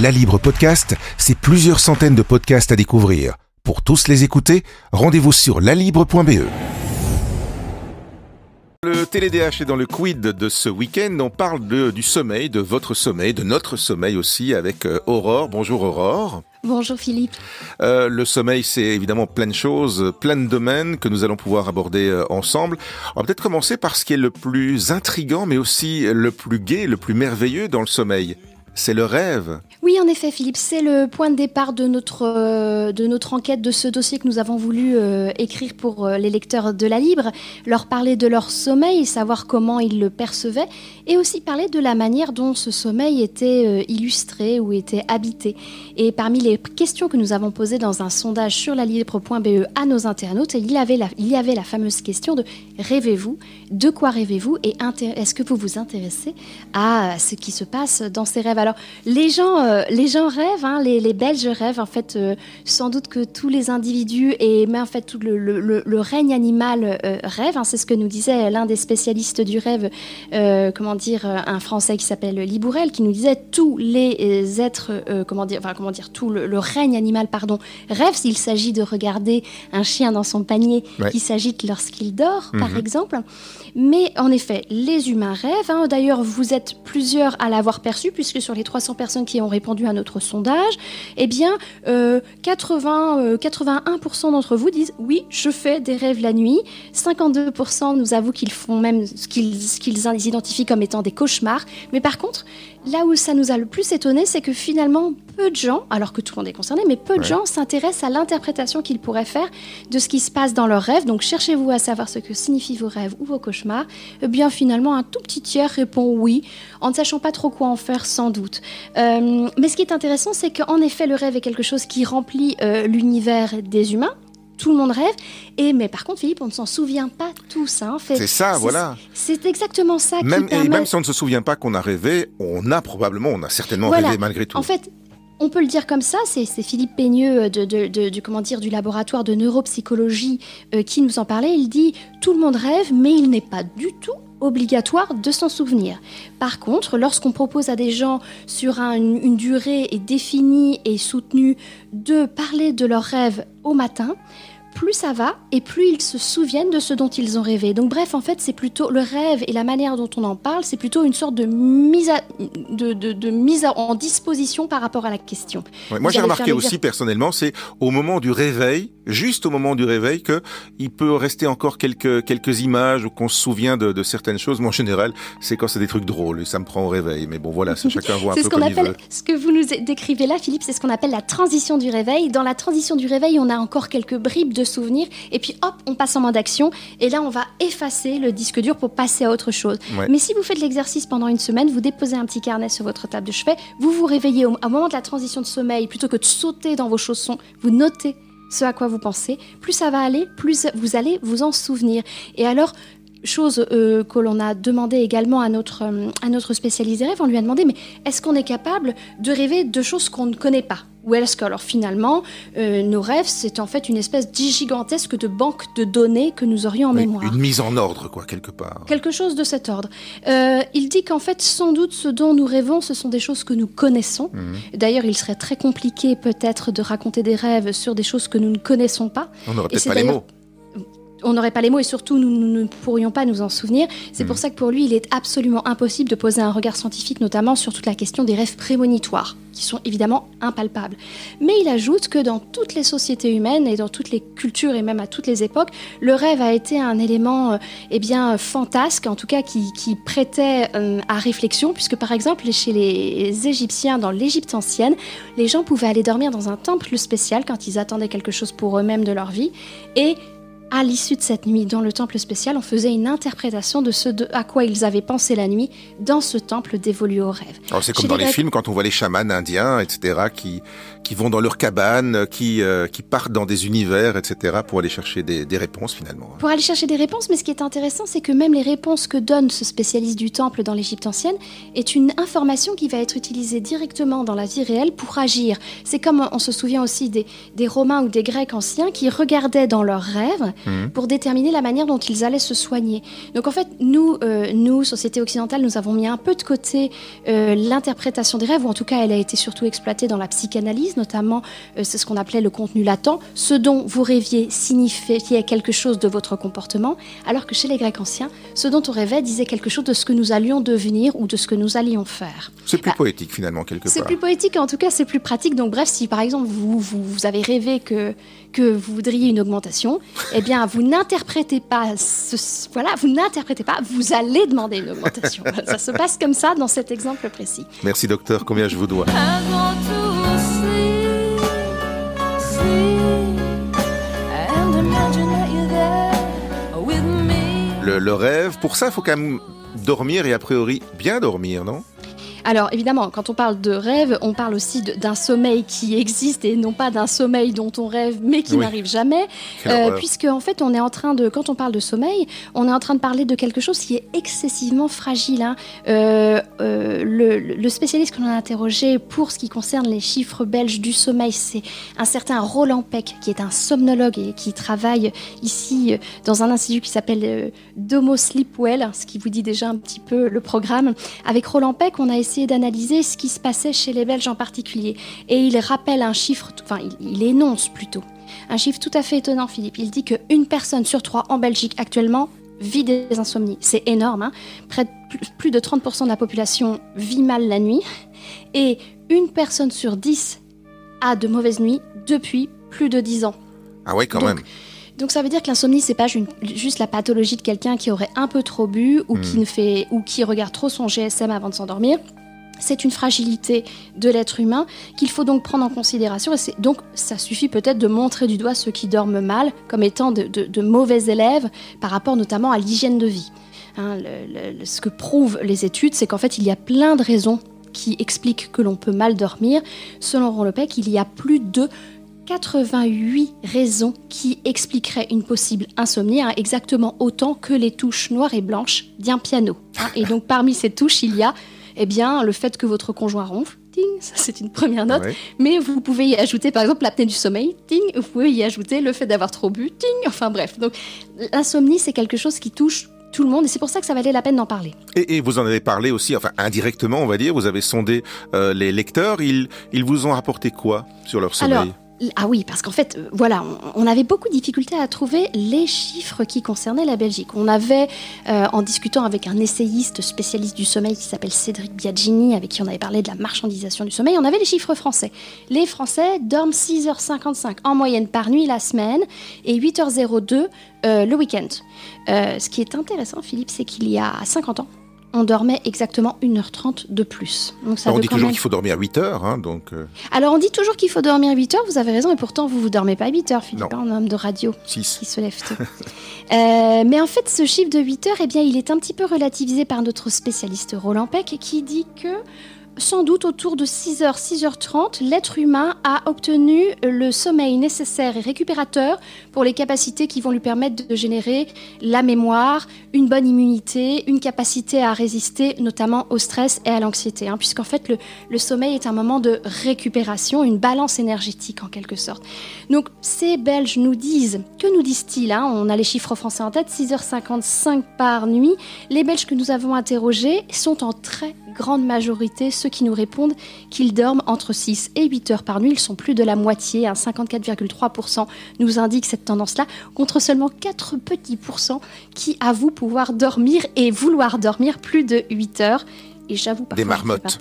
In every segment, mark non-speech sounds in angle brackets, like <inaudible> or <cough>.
La Libre Podcast, c'est plusieurs centaines de podcasts à découvrir. Pour tous les écouter, rendez-vous sur lalibre.be. Le TLDH est dans le quid de ce week-end. On parle de, du sommeil, de votre sommeil, de notre sommeil aussi avec euh, Aurore. Bonjour Aurore. Bonjour Philippe. Euh, le sommeil, c'est évidemment plein de choses, plein de domaines que nous allons pouvoir aborder euh, ensemble. On va peut-être commencer par ce qui est le plus intrigant, mais aussi le plus gai, le plus merveilleux dans le sommeil. C'est le rêve. Oui, en effet, Philippe, c'est le point de départ de notre, euh, de notre enquête, de ce dossier que nous avons voulu euh, écrire pour euh, les lecteurs de la Libre, leur parler de leur sommeil, savoir comment ils le percevaient, et aussi parler de la manière dont ce sommeil était illustré ou était habité. Et parmi les questions que nous avons posées dans un sondage sur la libre.be à nos internautes, il y avait la, il y avait la fameuse question de rêvez-vous? De quoi rêvez-vous? Et est-ce que vous vous intéressez à ce qui se passe dans ces rêves? Alors, les gens euh, les gens rêvent, hein, les, Belges rêvent en fait euh, sans doute que tous les individus et même en fait tout le, règne animal euh, rêve. Hein. c'est ce que nous disait l'un des spécialistes du rêve, comment dire, un Français qui s'appelle Libourel, qui nous disait tous les êtres, comment dire, enfin comment dire, tout le, règne animal, pardon, rêve. S'il s'agit de regarder un chien dans son panier qui s'agite lorsqu'il dort, par mhm. exemple. Mais en effet, les humains rêvent. Hein. D'ailleurs, vous êtes plusieurs à l'avoir perçu, puisque sur les 300 personnes qui ont répondu à notre sondage, eh bien, 80, euh, 81% euh, d'entre vous disent oui, je fais des rêves la nuit. 52% nous avouent qu'ils font même ce qu'ils identifient comme étant des cauchemars. Mais par contre, là où ça nous a le plus étonné, c'est que finalement, peu de gens, alors que tout le monde est concerné, mais peu de gens s'intéressent à l'interprétation qu'ils pourraient faire de ce qui se passe dans leurs rêves. Donc cherchez-vous à savoir ce que signifient vos rêves ou vos cauchemars. Eh bien finalement, un tout petit tiers répond oui, en ne sachant pas trop quoi en faire sans doute. Euh, mais ce qui est intéressant, c'est qu'en effet, le rêve est quelque chose qui remplit euh, l'univers des humains tout le monde rêve. Et mais par contre, Philippe, on ne s'en souvient pas tous. Hein, c'est ça, voilà. C'est exactement ça. Même, qui permet... Et même si on ne se souvient pas qu'on a rêvé, on a probablement, on a certainement rêvé malgré tout. En fait, on peut le dire comme ça, c'est Philippe Peigneux de, du, laboratoire de neuropsychologie euh, qui nous en parlait. Il dit tout le monde rêve, mais il n'est pas du tout obligatoire de s'en souvenir. Par contre, lorsqu'on propose à des gens sur une durée définie et soutenue de parler de leurs rêves au matin, plus ça va et plus ils se souviennent de ce dont ils ont rêvé. Donc bref, en fait, c'est plutôt le rêve et la manière dont on en parle, c'est plutôt une sorte de mise, de, mise en disposition par rapport à la question. moi, j'ai remarqué aussi personnellement, c'est au moment du réveil, juste au moment du réveil, que il peut rester encore quelques quelques images ou qu'on se souvient de, certaines choses. Moi, en général, c'est quand c'est des trucs drôles et ça me prend au réveil. Mais bon, voilà, <laughs> chacun voit un peu ce comme appelle, Ce que vous nous décrivez là, Philippe, c'est ce qu'on appelle la transition du réveil. Dans la transition du réveil, on a encore quelques bribes de souvenirs, et puis hop, on passe en mode action, et là, on va effacer le disque dur pour passer à autre chose. Mais si vous faites l'exercice pendant une semaine, vous déposez un petit carnet sur votre table de chevet, vous vous réveillez au, moment de la transition de sommeil, plutôt que de sauter dans vos chaussons, vous notez ce à quoi vous pensez, plus ça va aller, plus vous allez vous en souvenir. Et alors, chose euh, que l'on a demandé également à notre, euh, à notre spécialiste rêves, on lui a demandé, mais est-ce qu'on est capable de rêver de choses qu'on ne connaît pas? Ou est-ce que, alors finalement, euh, nos rêves, c'est en fait une espèce gigantesque de banque de données que nous aurions en mémoire? Une mise en ordre, quoi, quelque part. Quelque chose de cet ordre. il dit qu'en fait, sans doute, ce dont nous rêvons, ce sont des choses que nous connaissons. Mhm. D'ailleurs, il serait très compliqué peut-être de raconter des rêves sur des choses que nous ne connaissons pas. On n'aurait peut-être pas les mots on n'aurait pas les mots et surtout nous, ne pourrions pas nous en souvenir. C'est pour mm. ça que pour lui, il est absolument impossible de poser un regard scientifique, notamment sur toute la question des rêves prémonitoires, qui sont évidemment impalpables. Mais il ajoute que dans toutes les sociétés humaines et dans toutes les cultures et même à toutes les époques, le rêve a été un élément euh, eh bien, fantasque, en tout cas qui, prêtait euh, à réflexion, puisque par exemple chez les Égyptiens, dans l'Égypte ancienne, les gens pouvaient aller dormir dans un temple spécial quand ils attendaient quelque chose pour eux-mêmes de leur vie, et à l'issue de cette nuit dans le temple spécial, on faisait une interprétation de ce à quoi ils avaient pensé la nuit dans ce temple dévolu au rêve. C'est comme dans les, films quand on voit les chamans indiens, etc., qui, qui vont dans leur cabane, qui, euh, qui partent dans des univers, etc., pour aller chercher des, des, réponses finalement. Pour aller chercher des réponses, mais ce qui est intéressant, c'est que même les réponses que donne ce spécialiste du temple dans l'Égypte ancienne est une information qui va être utilisée directement dans la vie réelle pour agir. C'est comme on se souvient aussi des, des Romains ou des Grecs anciens qui regardaient dans leurs rêves mhm. pour déterminer la manière dont ils allaient se soigner. Donc en fait, nous, euh, nous, société occidentale, nous avons mis un peu de côté euh, l'interprétation des rêves, ou en tout cas, elle a été surtout exploitée dans la psychanalyse, notamment, euh, c'est ce qu'on appelait le contenu latent. Ce dont vous rêviez signifiait quelque chose de votre comportement, alors que chez les Grecs anciens, ce dont on rêvait disait quelque chose de ce que nous allions devenir ou de ce que nous allions faire. C'est plus bah, poétique finalement quelque part. C'est plus poétique, en tout cas, c'est plus pratique. Donc bref, si par exemple vous, vous, vous avez rêvé que que vous voudriez une augmentation, <laughs> eh bien, vous n'interprétez pas, voilà, vous n'interprétez pas, vous allez demander une augmentation. <laughs> ça se passe comme ça dans cet exemple précis. Merci docteur, combien je vous dois? Le, rêve, pour ça, il faut quand même dormir et a priori bien dormir, non? Alors évidemment, quand on parle de rêve, on parle aussi d'un sommeil qui existe et non pas d'un sommeil dont on rêve mais qui n'arrive jamais, euh, puisque en fait on est en train de, quand on parle de sommeil, on est en train de parler de quelque chose qui est excessivement fragile. Hein. Euh, euh, le, spécialiste qu'on a interrogé pour ce qui concerne les chiffres belges du sommeil, c'est un certain Roland Peck, qui est un somnologue et qui travaille ici dans un institut qui s'appelle Domo Sleepwell, ce qui vous dit déjà un petit peu le programme. Avec Roland Peck, on a essayé d'analyser ce qui se passait chez les Belges en particulier. Et il rappelle un chiffre, enfin il, énonce plutôt, un chiffre tout à fait étonnant, Philippe. Il dit qu'une personne sur trois en Belgique actuellement vit des insomnies. C'est énorme. Hein. Près de plus de 30% de la population vit mal la nuit. Et une personne sur dix a de mauvaises nuits depuis plus de 10 ans. Ah ouais, quand même. Donc ça veut dire que l'insomnie c'est pas juste la pathologie de quelqu'un qui aurait un peu trop bu ou qui hmm. ne fait ou qui regarde trop son GSM avant de s'endormir. C'est une fragilité de l'être humain qu'il faut donc prendre en considération. Et donc, ça suffit peut-être de montrer du doigt ceux qui dorment mal comme étant de, mauvais élèves par rapport notamment à l'hygiène de vie. Hein, ce que prouvent les études, c'est qu'en fait, il y a plein de raisons qui expliquent que l'on peut mal dormir. Selon Ron Lepec, il y a plus de 88 raisons qui expliqueraient une possible insomnie, hein, exactement autant que les touches noires et blanches d'un piano. Hein. Et donc parmi ces touches, il y a eh bien, le fait que votre conjoint ronfle, ting, ça c'est une première note. Mais vous pouvez y ajouter par exemple l'apnée du sommeil, ting, vous pouvez y ajouter le fait d'avoir trop bu, ting, enfin bref. Donc l'insomnie c'est quelque chose qui touche tout le monde et c'est pour ça que ça valait la peine d'en parler. Et, vous en avez parlé aussi, enfin indirectement on va dire, vous avez sondé euh, les lecteurs, ils, ils vous ont apporté quoi sur leur sommeil? Ah oui, parce qu'en fait, euh, voilà, on, avait beaucoup de difficultés à trouver les chiffres qui concernaient la Belgique. On avait, euh, en discutant avec un essayiste spécialiste du sommeil qui s'appelle Cédric Biagini, avec qui on avait parlé de la marchandisation du sommeil, on avait les chiffres français. Les Français dorment 6h55 en moyenne par nuit la semaine et 8h02 euh, le week-end. ce qui est intéressant, Philippe, c'est qu'il y a 50 ans, on dormait exactement 1h30 de plus. Donc ça on dit toujours qu'il faut dormir 8 heures. Hein, donc euh. Alors on dit toujours qu'il faut dormir 8 heures, vous avez raison, et pourtant vous vous dormez pas 8 heures, Philippe, un homme de radio 6. qui se lève tôt. <laughs> Euh, mais en fait, ce chiffre de 8 heures, eh bien, il est un petit peu relativisé par notre spécialiste Roland Peck, qui dit que sans doute autour de 6h, 6h30, l'être humain a obtenu le sommeil nécessaire et récupérateur pour les capacités qui vont lui permettre de générer la mémoire, une bonne immunité, une capacité à résister notamment au stress et à l'anxiété. Hein, Puisqu'en fait, le, sommeil est un moment de récupération, une balance énergétique en quelque sorte. Donc ces Belges nous disent, que nous disent-ils hein, On a les chiffres français en tête, 6h55 par nuit. Les Belges que nous avons interrogés sont en très grande majorité ceux qui nous répondent qu'ils dorment entre 6 et 8 heures par nuit. Ils sont plus de la moitié, 54,3% nous indique cette tendance-là, contre seulement 4 petits pourcents qui avouent pouvoir dormir et vouloir dormir plus de 8 heures et j'avoue pas. Des marmottes.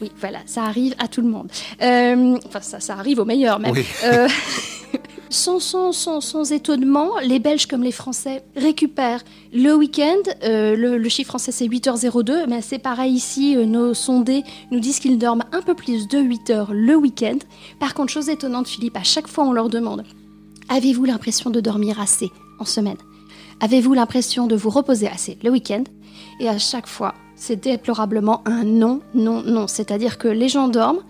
Oui, voilà, ça arrive à tout le monde. Euh, enfin, ça, ça arrive au meilleur même. Euh, <laughs> sans, étonnement, les Belges comme les Français récupèrent le week-end. Euh, le, chiffre français, c'est 8h02, mais c'est pareil ici. nos sondés nous disent qu'ils dorment un peu plus de 8 heures le week-end. Par contre, chose étonnante, Philippe, à chaque fois on leur demande Avez-vous l'impression de dormir assez en semaine? Avez-vous l'impression de vous reposer assez le week-end? Et à chaque fois, c'est déplorablement un non, non, non. C'est-à-dire que les gens dorment,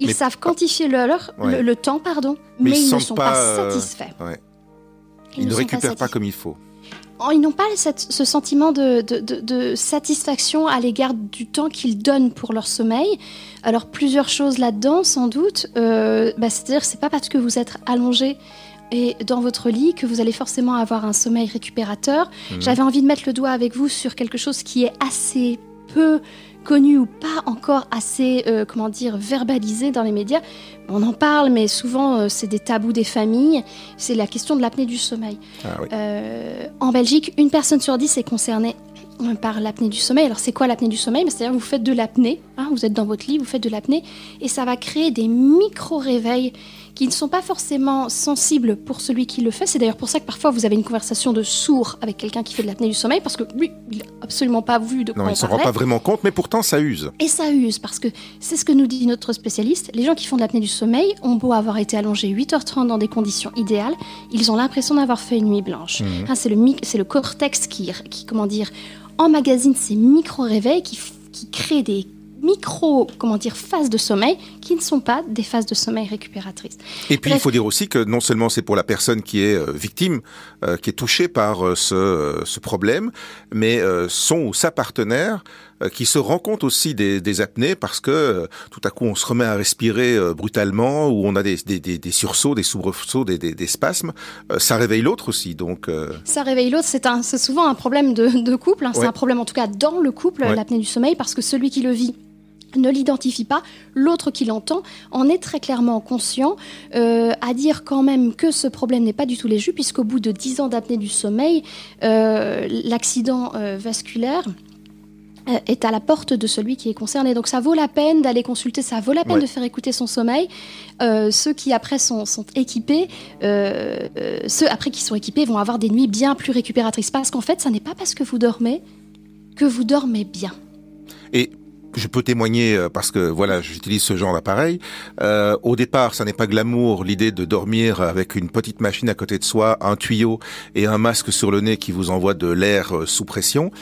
ils savent quantifier l'heure, le, temps, pardon, mais, ils, ne sont pas, satisfaits. Ils, ne, récupèrent pas, comme il faut. Oh, ils n'ont pas ce sentiment de, satisfaction à l'égard du temps qu'ils donnent pour leur sommeil. Alors plusieurs choses là-dedans, sans doute. Euh, bah, c'est-à-dire, c'est pas parce que vous êtes allongé et dans votre lit que vous allez forcément avoir un sommeil récupérateur. Mhm. J'avais envie de mettre le doigt avec vous sur quelque chose qui est assez peu connu ou pas encore assez, euh, comment dire, verbalisé dans les médias. On en parle, mais souvent euh, c'est des tabous des familles. C'est la question de l'apnée du sommeil. Ah euh, en Belgique, une personne sur dix est concernée par l'apnée du sommeil. Alors c'est quoi l'apnée du sommeil? C'est-à-dire vous faites de l'apnée, hein, vous êtes dans votre lit, vous faites de l'apnée, et ça va créer des micro-réveils qui ne sont pas forcément sensibles pour celui qui le fait. C'est d'ailleurs pour ça que parfois vous avez une conversation de sourd avec quelqu'un qui fait de l'apnée du sommeil, parce que lui, il n'a absolument pas vu de quoi non, il ne s'en rend pas vraiment compte, mais pourtant ça use. Et ça use, parce que c'est ce que nous dit notre spécialiste. Les gens qui font de l'apnée du sommeil ont beau avoir été allongés 8h30 dans des conditions idéales, ils ont l'impression d'avoir fait une nuit blanche. Mhm. Hein, c'est le, le cortex qui, qui, comment dire, emmagasine ces micro-réveils qui, qui créent des micro, comment dire, phases de sommeil qui ne sont pas des phases de sommeil récupératrices. Et puis il faut dire aussi que non seulement c'est pour la personne qui est euh, victime, euh, qui est touchée par euh, ce, ce, problème, mais son ou sa partenaire qui se rend compte aussi des, des apnées parce que tout à coup on se remet à respirer brutalement ou on a des, des, des sursauts, des soubresauts, des, spasmes, ça réveille l'autre aussi. Donc ça réveille l'autre, c'est un, souvent un problème de, de couple. Hein. C'est un problème en tout cas dans le couple, l'apnée du sommeil, parce que celui qui le vit ne l'identifie pas, l'autre qui l'entend en est très clairement conscient, euh, à dire quand même que ce problème n'est pas du tout léger, puisqu'au bout de 10 ans d'apnée du sommeil, euh, l'accident euh, vasculaire est à la porte de celui qui est concerné. Donc ça vaut la peine d'aller consulter, ça vaut la peine de faire écouter son sommeil. ceux qui après sont, sont équipés, ceux après qui sont équipés vont avoir des nuits bien plus récupératrices. Parce qu'en fait, ça n'est pas parce que vous dormez que vous dormez bien. Je peux témoigner euh, parce que voilà, j'utilise ce genre d'appareil. Euh, au départ, ça n'est pas glamour l'idée de dormir avec une petite machine à côté de soi, un tuyau et un masque sur le nez qui vous envoie de l'air euh, sous pression,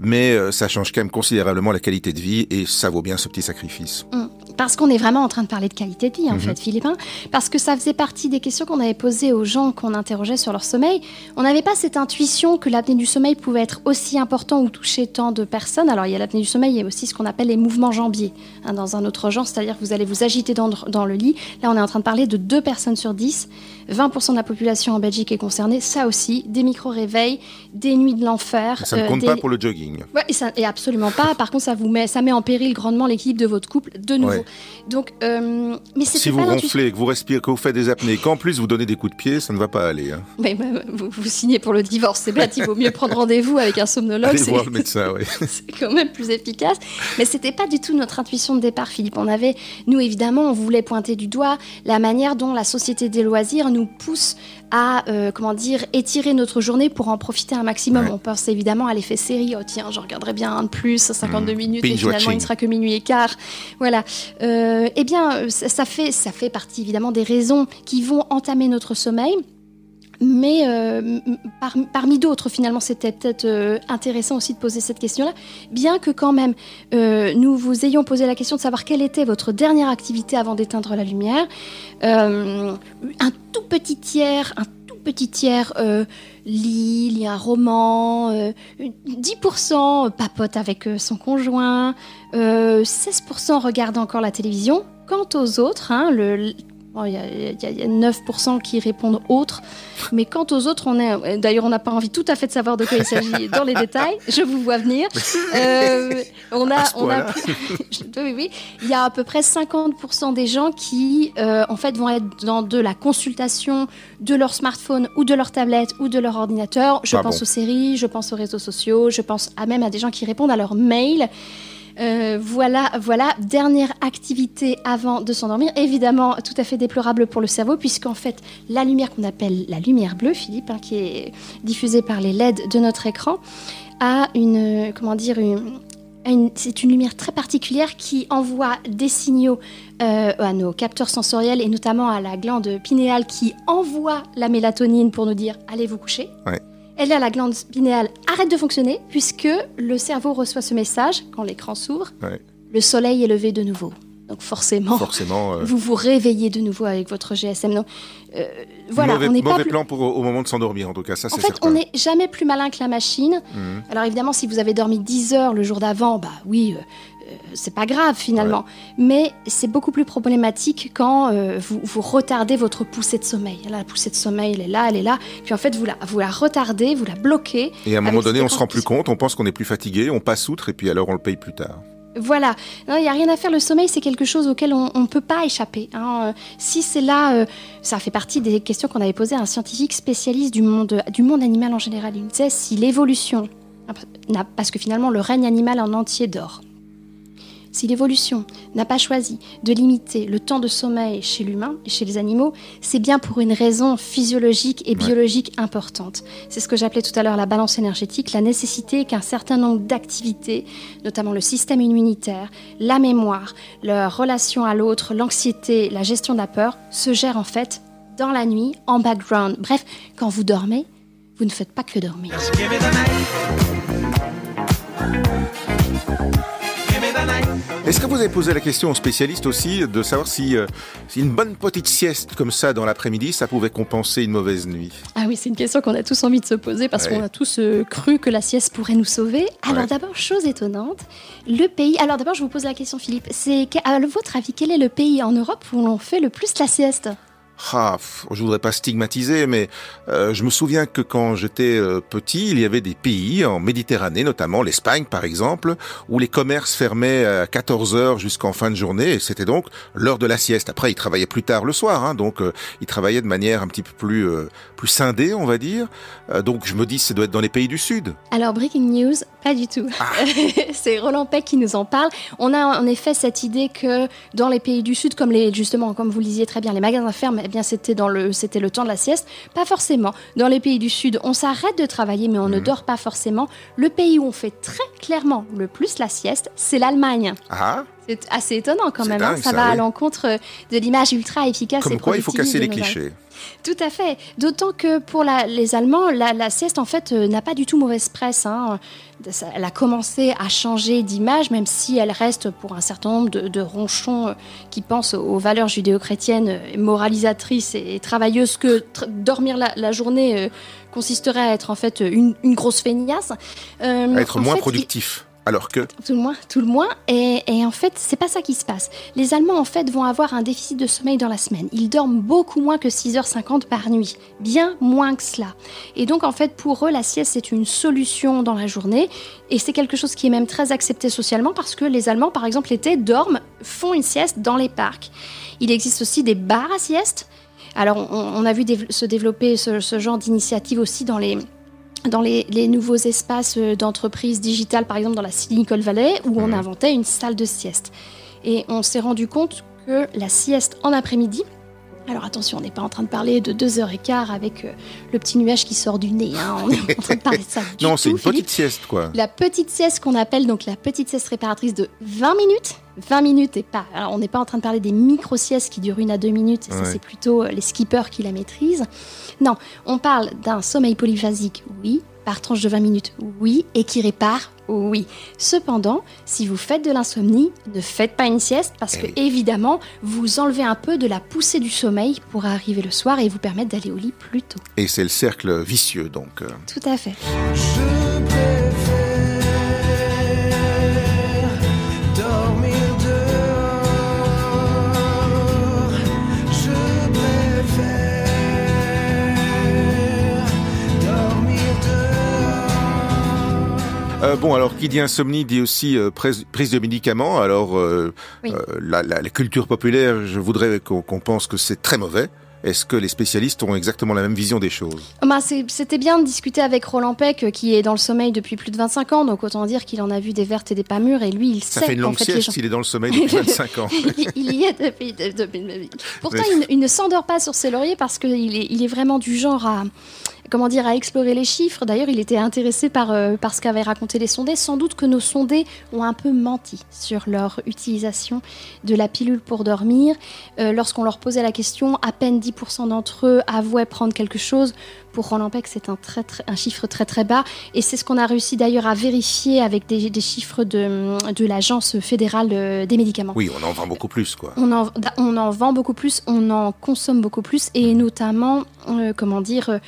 mais ça change quand même considérablement la qualité de vie et ça vaut bien ce petit sacrifice. Mmh parce qu'on est vraiment en train de parler de qualité de vie, en mhm. fait, Philippe. parce que ça faisait partie des questions qu'on avait posées aux gens qu'on interrogeait sur leur sommeil. On n'avait pas cette intuition que l'apnée du sommeil pouvait être aussi important ou toucher tant de personnes. Alors, il y a l'apnée du sommeil, il y a aussi ce qu'on appelle les mouvements jambiers, hein, dans un autre genre, c'est-à-dire que vous allez vous agiter dans, dans, le lit. Là, on est en train de parler de deux personnes sur dix. 20% de la population en Belgique est concernée. Ça aussi, des micro-réveils, des nuits de l'enfer. Ça ne compte euh, pas pour le jogging. Ouais, et, ça, et absolument pas. Par contre, ça vous met, ça met en péril grandement l'équilibre de votre couple de nouveau. Donc, euh, mais si vous ronflez, que vous respirez, que vous faites des apnées, qu'en plus vous donnez des coups de pied, ça ne va pas aller. Hein. Mais, vous, signez pour le divorce, c'est bête. Il vaut mieux prendre rendez-vous avec un somnologue. Allez voir le médecin, oui. <laughs> c'est quand même plus efficace. Mais c'était pas du tout notre intuition de départ, Philippe. On avait, nous évidemment, on voulait pointer du doigt la manière dont la société des loisirs nous pousse à euh, comment dire étirer notre journée pour en profiter un maximum. On pense évidemment à l'effet série. Oh tiens, je regarderai bien un de plus, 52 mmh. minutes et finalement il ne sera que minuit et quart. Voilà. Euh, eh bien, ça, fait ça fait partie évidemment des raisons qui vont entamer notre sommeil. Mais euh, parmi d'autres, finalement, c'était peut-être euh, intéressant aussi de poser cette question-là, bien que quand même euh, nous vous ayons posé la question de savoir quelle était votre dernière activité avant d'éteindre la lumière. un tout petit tiers, un tout petit tiers lit, lit un roman, 10% papote avec son conjoint, 16% regarde encore la télévision. Quant aux autres, hein, le, il y, a 9% qui répondent autres. Mais quant aux autres, on est. D'ailleurs, on n'a pas envie tout à fait de savoir de quoi il s'agit <laughs> dans les détails. Je vous vois venir. Euh, on a, on a <laughs> oui, oui. Il y a à peu près 50% des gens qui, euh, en fait, vont être dans de la consultation de leur smartphone ou de leur tablette ou de leur ordinateur. Je pense aux séries, je pense aux réseaux sociaux, je pense à même à des gens qui répondent à leur mail. Euh, voilà, voilà, dernière activité avant de s'endormir. Évidemment, tout à fait déplorable pour le cerveau, puisqu'en fait, la lumière qu'on appelle la lumière bleue, Philippe, hein, qui est diffusée par les LED de notre écran, a une, comment c'est une lumière très particulière qui envoie des signaux euh, à nos capteurs sensoriels et notamment à la glande pinéale qui envoie la mélatonine pour nous dire allez vous coucher. Elle là, la glande pinéale arrête de fonctionner puisque le cerveau reçoit ce message quand l'écran s'ouvre. Le soleil est levé de nouveau. Donc forcément, forcément <laughs> euh, vous vous réveillez de nouveau avec votre GSM. Donc, euh, voilà, mauvais, on n'est pas plan pour au moment de s'endormir en tout cas, ça En fait, on n'est jamais plus malin que la machine. Mhm. Alors évidemment, si vous avez dormi 10 heures le jour d'avant, bah oui, euh, c'est pas grave finalement. Mais c'est beaucoup plus problématique quand euh, vous, vous, retardez votre poussée de sommeil. la poussée de sommeil, elle est là, elle est là. Puis en fait, vous la, vous la retardez, vous la bloquez. Et à un moment donné, on se rend plus compte, on pense qu'on est plus fatigué, on passe outre et puis alors on le paye plus tard. Voilà, il n'y a rien à faire. Le sommeil, c'est quelque chose auquel on ne peut pas échapper. Hein. Si c'est là, euh, ça fait partie des questions qu'on avait posées à un scientifique spécialiste du monde, du monde animal en général. Il disait si l'évolution, parce que finalement le règne animal en entier dort, si l'évolution n'a pas choisi de limiter le temps de sommeil chez l'humain et chez les animaux, c'est bien pour une raison physiologique et biologique importante. C'est ce que j'appelais tout à l'heure la balance énergétique, la nécessité qu'un certain nombre d'activités, notamment le système immunitaire, la mémoire, leur relation à l'autre, l'anxiété, la gestion de la peur, se gèrent en fait dans la nuit, en background. Bref, quand vous dormez, vous ne faites pas que dormir. Est-ce que vous avez posé la question aux spécialistes aussi de savoir si, euh, si une bonne petite sieste comme ça dans l'après-midi, ça pouvait compenser une mauvaise nuit? Ah oui, c'est une question qu'on a tous envie de se poser parce qu'on a tous euh, cru que la sieste pourrait nous sauver. Alors d'abord, chose étonnante, le pays... Alors d'abord, je vous pose la question Philippe, c'est à votre avis, quel est le pays en Europe où l'on fait le plus la sieste? Ah, je voudrais pas stigmatiser, mais euh, je me souviens que quand j'étais euh, petit, il y avait des pays en Méditerranée, notamment l'Espagne par exemple, où les commerces fermaient à 14 heures jusqu'en fin de journée, et c'était donc l'heure de la sieste. Après, ils travaillaient plus tard le soir, hein, donc euh, ils travaillaient de manière un petit peu plus plus scindée, on va dire. donc je me dis, ça doit être dans les pays du Sud. Alors breaking news, pas du tout. Ah. <laughs> C'est Roland Peck qui nous en parle. On a en effet cette idée que dans les pays du Sud, comme les justement, comme vous le disiez très bien, les magasins ferment bien c'était dans le c'était le temps de la sieste. Pas forcément. Dans les pays du Sud, on s'arrête de travailler, mais on ne mhm. dort pas forcément. Le pays où on fait très clairement le plus la sieste, c'est l'Allemagne. Ah. C'est assez étonnant quand même. Hein. ça, va à l'encontre de l'image ultra efficace. Comme quoi, il faut casser les clichés. Tout à fait. D'autant que pour les Allemands, la, sieste en fait euh, n'a pas du tout mauvaise presse. Hein. Elle a commencé à changer d'image, même si elle reste pour un certain nombre de, ronchons euh, qui pensent aux valeurs judéo-chrétiennes euh, moralisatrices et, travailleuses que dormir la, journée consisterait à être en fait une, grosse feignasse. à être moins productif. Alors que tout le moins, tout le moins. Et, en fait, c'est pas ça qui se passe. Les Allemands en fait vont avoir un déficit de sommeil dans la semaine. Ils dorment beaucoup moins que 6h50 par nuit, bien moins que cela. Et donc en fait, pour eux, la sieste c'est une solution dans la journée. Et c'est quelque chose qui est même très accepté socialement parce que les Allemands, par exemple, l'été dorment, font une sieste dans les parcs. Il existe aussi des bars à sieste. Alors on, a vu se développer ce genre d'initiative aussi dans les dans les, nouveaux espaces euh, d'entreprise digitale, par exemple dans la Silicon Valley, où on mhm. inventait une salle de sieste. Et on s'est rendu compte que la sieste en après-midi, alors attention, on n'est pas en train de parler de 2h15 avec euh, le petit nuage qui sort du nez. Hein. On est en train de parler de ça. <laughs> non, c'est une petite sieste, quoi. La petite sieste qu'on appelle donc la petite sieste réparatrice de 20 minutes. 20 minutes et pas. Alors, on n'est pas en train de parler des micro-siestes qui durent une à deux minutes. Ça, c'est plutôt euh, les skippers qui la maîtrisent. Non, on parle d'un sommeil polyphasique, oui, par tranche de 20 minutes, oui, et qui répare, oui. Cependant, si vous faites de l'insomnie, ne faites pas une sieste parce que, eh évidemment, vous enlevez un peu de la poussée du sommeil pour arriver le soir et vous permettre d'aller au lit plus tôt. Et c'est le cercle vicieux, donc. Euh. Tout à fait. Euh, bon, alors qui dit insomnie dit aussi euh, prise, de médicaments. Alors euh, la, culture populaire, je voudrais qu'on pense que c'est très mauvais. Est-ce que les spécialistes ont exactement la même vision des choses? Bah, C'était bien de discuter avec Roland Peck, qui est dans le sommeil depuis plus de 25 ans, donc autant dire qu'il en a vu des vertes et des pas mûres, et lui, il Ça sait... Ça fait une longue sieste s'il est dans le sommeil depuis <laughs> 25 ans. <laughs> il y est depuis, depuis... Pourtant, il, ne s'endort pas sur ses lauriers parce qu'il est, il est vraiment du genre à comment dire, à explorer les chiffres. D'ailleurs, il était intéressé par, euh, par ce qu'avaient raconté les sondés. Sans doute que nos sondés ont un peu menti sur leur utilisation de la pilule pour dormir. Euh, lorsqu'on leur posait la question, à peine 10% d'entre eux avouaient prendre quelque chose. Pour Roland Peck, c'est un, très, un chiffre très très bas. Et c'est ce qu'on a réussi d'ailleurs à vérifier avec des, chiffres de, de l'Agence fédérale euh, des médicaments. Oui, on en vend beaucoup plus, quoi. On en, on en vend beaucoup plus, on en consomme beaucoup plus, et notamment, comment dire,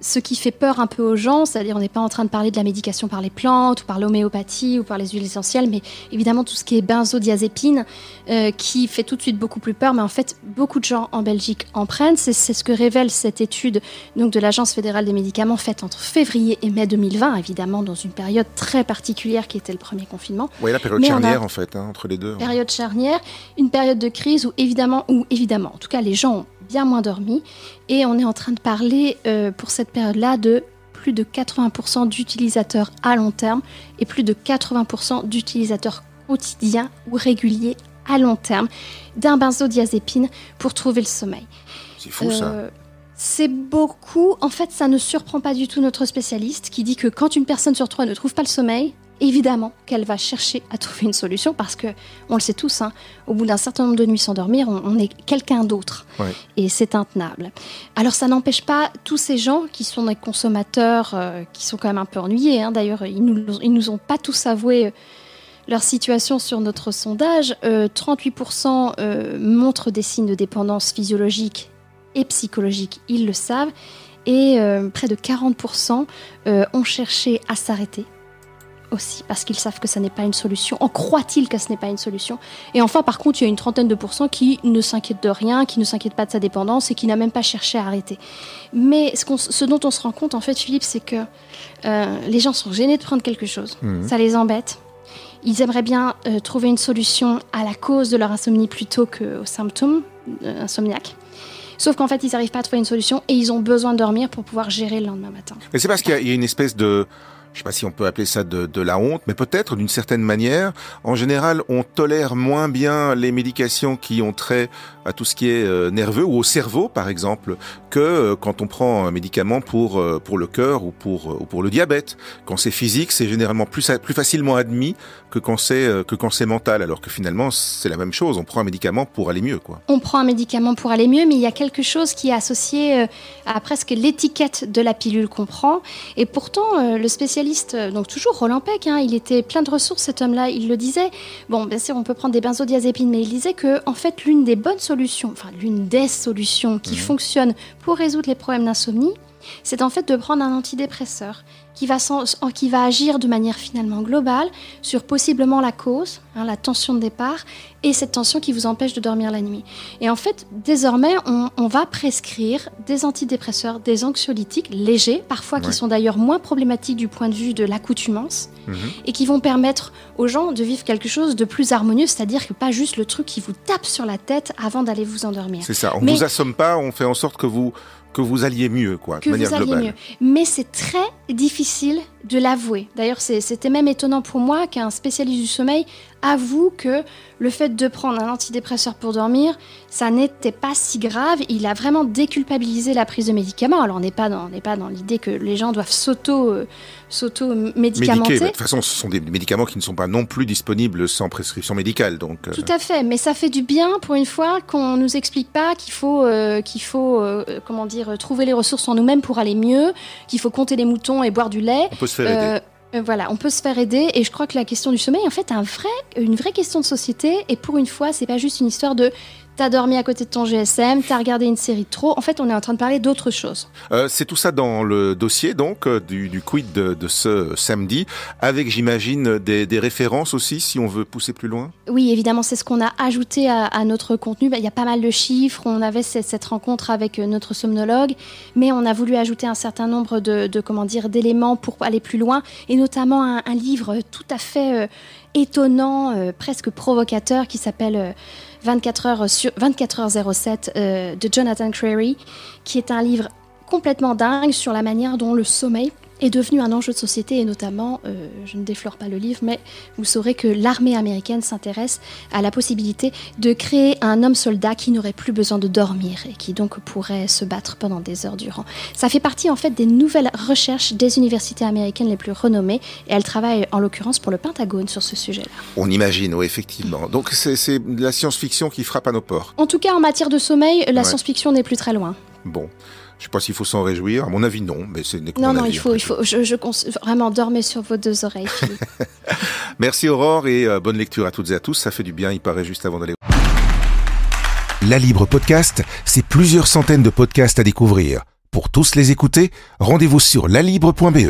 ce qui fait peur un peu aux gens, c'est-à-dire on n'est pas en train de parler de la médication par les plantes ou par l'homéopathie ou par les huiles essentielles, mais évidemment tout ce qui est benzodiazépine euh, qui fait tout de suite beaucoup plus peur. Mais en fait, beaucoup de gens en Belgique en prennent. C'est ce que révèle cette étude donc, de l'Agence fédérale des médicaments faite entre février et mai 2020, évidemment dans une période très particulière qui était le premier confinement. Oui, la période charnière en fait, hein, entre les deux. Période charnière, une période de crise où évidemment, où évidemment, en tout cas les gens ont bien moins dormi. Et on est en train de parler euh, pour cette période-là de plus de 80% d'utilisateurs à long terme et plus de 80% d'utilisateurs quotidiens ou réguliers à long terme d'un benzodiazépine pour trouver le sommeil. C'est fou ça. Euh, c'est beaucoup. En fait, ça ne surprend pas du tout notre spécialiste qui dit que quand une personne sur trois ne trouve pas le sommeil, évidemment qu'elle va chercher à trouver une solution parce que, on le sait tous, hein, au bout d'un certain nombre de nuits sans dormir, on, est quelqu'un d'autre. Et c'est intenable. Alors ça n'empêche pas tous ces gens qui sont des consommateurs, euh, qui sont quand même un peu ennuyés, hein. d'ailleurs ils nous, ils nous ont pas tous avoué euh, leur situation sur notre sondage. 38% euh, montrent des signes de dépendance physiologique et psychologique, ils le savent. Et près de 40% ont cherché à s'arrêter aussi, parce qu'ils savent que ça n'est pas une solution. En croient-ils que ce n'est pas une solution? Et enfin, par contre, il y a une trentaine de pourcents qui ne s'inquiètent de rien, qui ne s'inquiètent pas de sa dépendance et qui n'a même pas cherché à arrêter. Mais ce, ce, dont on se rend compte, en fait, Philippe, c'est que euh, les gens sont gênés de prendre quelque chose. Mhm. Ça les embête. Ils aimeraient bien euh, trouver une solution à la cause de leur insomnie plutôt qu'aux symptômes euh, insomniaques. Sauf qu'en fait, ils n'arrivent pas à trouver une solution et ils ont besoin de dormir pour pouvoir gérer le lendemain matin. Mais c'est parce qu'il y, a une espèce de je sais pas si on peut appeler ça de, la honte, mais peut-être d'une certaine manière. En général, on tolère moins bien les médications qui ont trait à tout ce qui est euh, nerveux ou au cerveau, par exemple, que euh, quand on prend un médicament pour euh, pour le cœur ou pour ou pour le diabète. Quand c'est physique, c'est généralement plus plus facilement admis que quand c'est que mental, alors que finalement c'est la même chose. On prend un médicament pour aller mieux. On prend un médicament pour aller mieux, mais il y a quelque chose qui est associé à presque l'étiquette de la pilule qu'on prend, et pourtant le spécialiste, donc toujours Roland Peck, hein, il était plein de ressources cet homme-là, il le disait. Bon, bien sûr, on peut prendre des benzodiazépines, mais il disait que en fait l'une des bonnes solution, enfin l'une des solutions qui mhm. fonctionne pour résoudre les problèmes d'insomnie, c'est en fait de prendre un antidépresseur qui va, qui va agir de manière finalement globale sur possiblement la cause, hein, la tension de départ, et cette tension qui vous empêche de dormir la nuit. Et en fait, désormais, on, va prescrire des antidépresseurs, des anxiolytiques légers, parfois qui sont d'ailleurs moins problématiques du point de vue de l'accoutumance, mhm. et qui vont permettre aux gens de vivre quelque chose de plus harmonieux, c'est-à-dire que pas juste le truc qui vous tape sur la tête avant d'aller vous endormir. C'est ça, on ne vous assomme pas, on fait en sorte que vous que vous alliez mieux, quoi, de manière globale. Mieux. Mais c'est très difficile de l'avouer. D'ailleurs, c'était même étonnant pour moi qu'un spécialiste du sommeil avoue que le fait de prendre un antidépresseur pour dormir, ça n'était pas si grave. Il a vraiment déculpabilisé la prise de médicaments. Alors, on n'est pas dans, l'idée que les gens doivent s'auto, euh, s'auto-médicamenter. De toute façon, ce sont des médicaments qui ne sont pas non plus disponibles sans prescription médicale. Donc, euh. Tout à fait. Mais ça fait du bien pour une fois qu'on nous explique pas qu'il faut, euh, qu'il faut comment dire, trouver les ressources en nous-mêmes pour aller mieux, qu'il faut compter les moutons et boire du lait. On peut aider. Euh, voilà, on peut se faire aider et je crois que la question du sommeil, en fait, un une vraie question de société. Et pour une fois, c'est pas juste une histoire de t'as dormi à côté de ton GSM, t'as regardé une série trop. En fait, on est en train de parler d'autre chose. Euh, c'est tout ça dans le dossier, donc, euh, du, du quid de, de, ce samedi, avec, j'imagine, des, des, références aussi, si on veut pousser plus loin Oui, évidemment, c'est ce qu'on a ajouté à, à notre contenu. Bah, il y a pas mal de chiffres, on avait cette, cette, rencontre avec euh, notre somnologue, mais on a voulu ajouter un certain nombre de, de comment dire, d'éléments pour aller plus loin, et notamment un, un livre tout à fait... Euh, étonnant, euh, presque provocateur, qui s'appelle 24 euh, heures sur 24 heures 07 euh, de Jonathan Crary, qui est un livre complètement dingue sur la manière dont le sommeil est devenu un enjeu de société et notamment, euh, je ne déflore pas le livre, mais vous saurez que l'armée américaine s'intéresse à la possibilité de créer un homme soldat qui n'aurait plus besoin de dormir et qui donc pourrait se battre pendant des heures durant. Ça fait partie en fait des nouvelles recherches des universités américaines les plus renommées et elle travaille en l'occurrence pour le Pentagone sur ce sujet-là. On imagine, oui, effectivement. Donc c'est la science-fiction qui frappe à nos ports. En tout cas, en matière de sommeil, la science-fiction n'est plus très loin. Bon. Je ne sais pas s'il faut s'en réjouir. À mon avis, non. Mais c'est non, non, il faut, il faut. Je, je vraiment dormez sur vos deux oreilles. <laughs> Merci Aurore et euh, bonne lecture à toutes et à tous. Ça fait du bien. Il paraît juste avant d'aller. La Libre Podcast, c'est plusieurs centaines de podcasts à découvrir Pour tous les écouter, rendez-vous sur lalibre.be.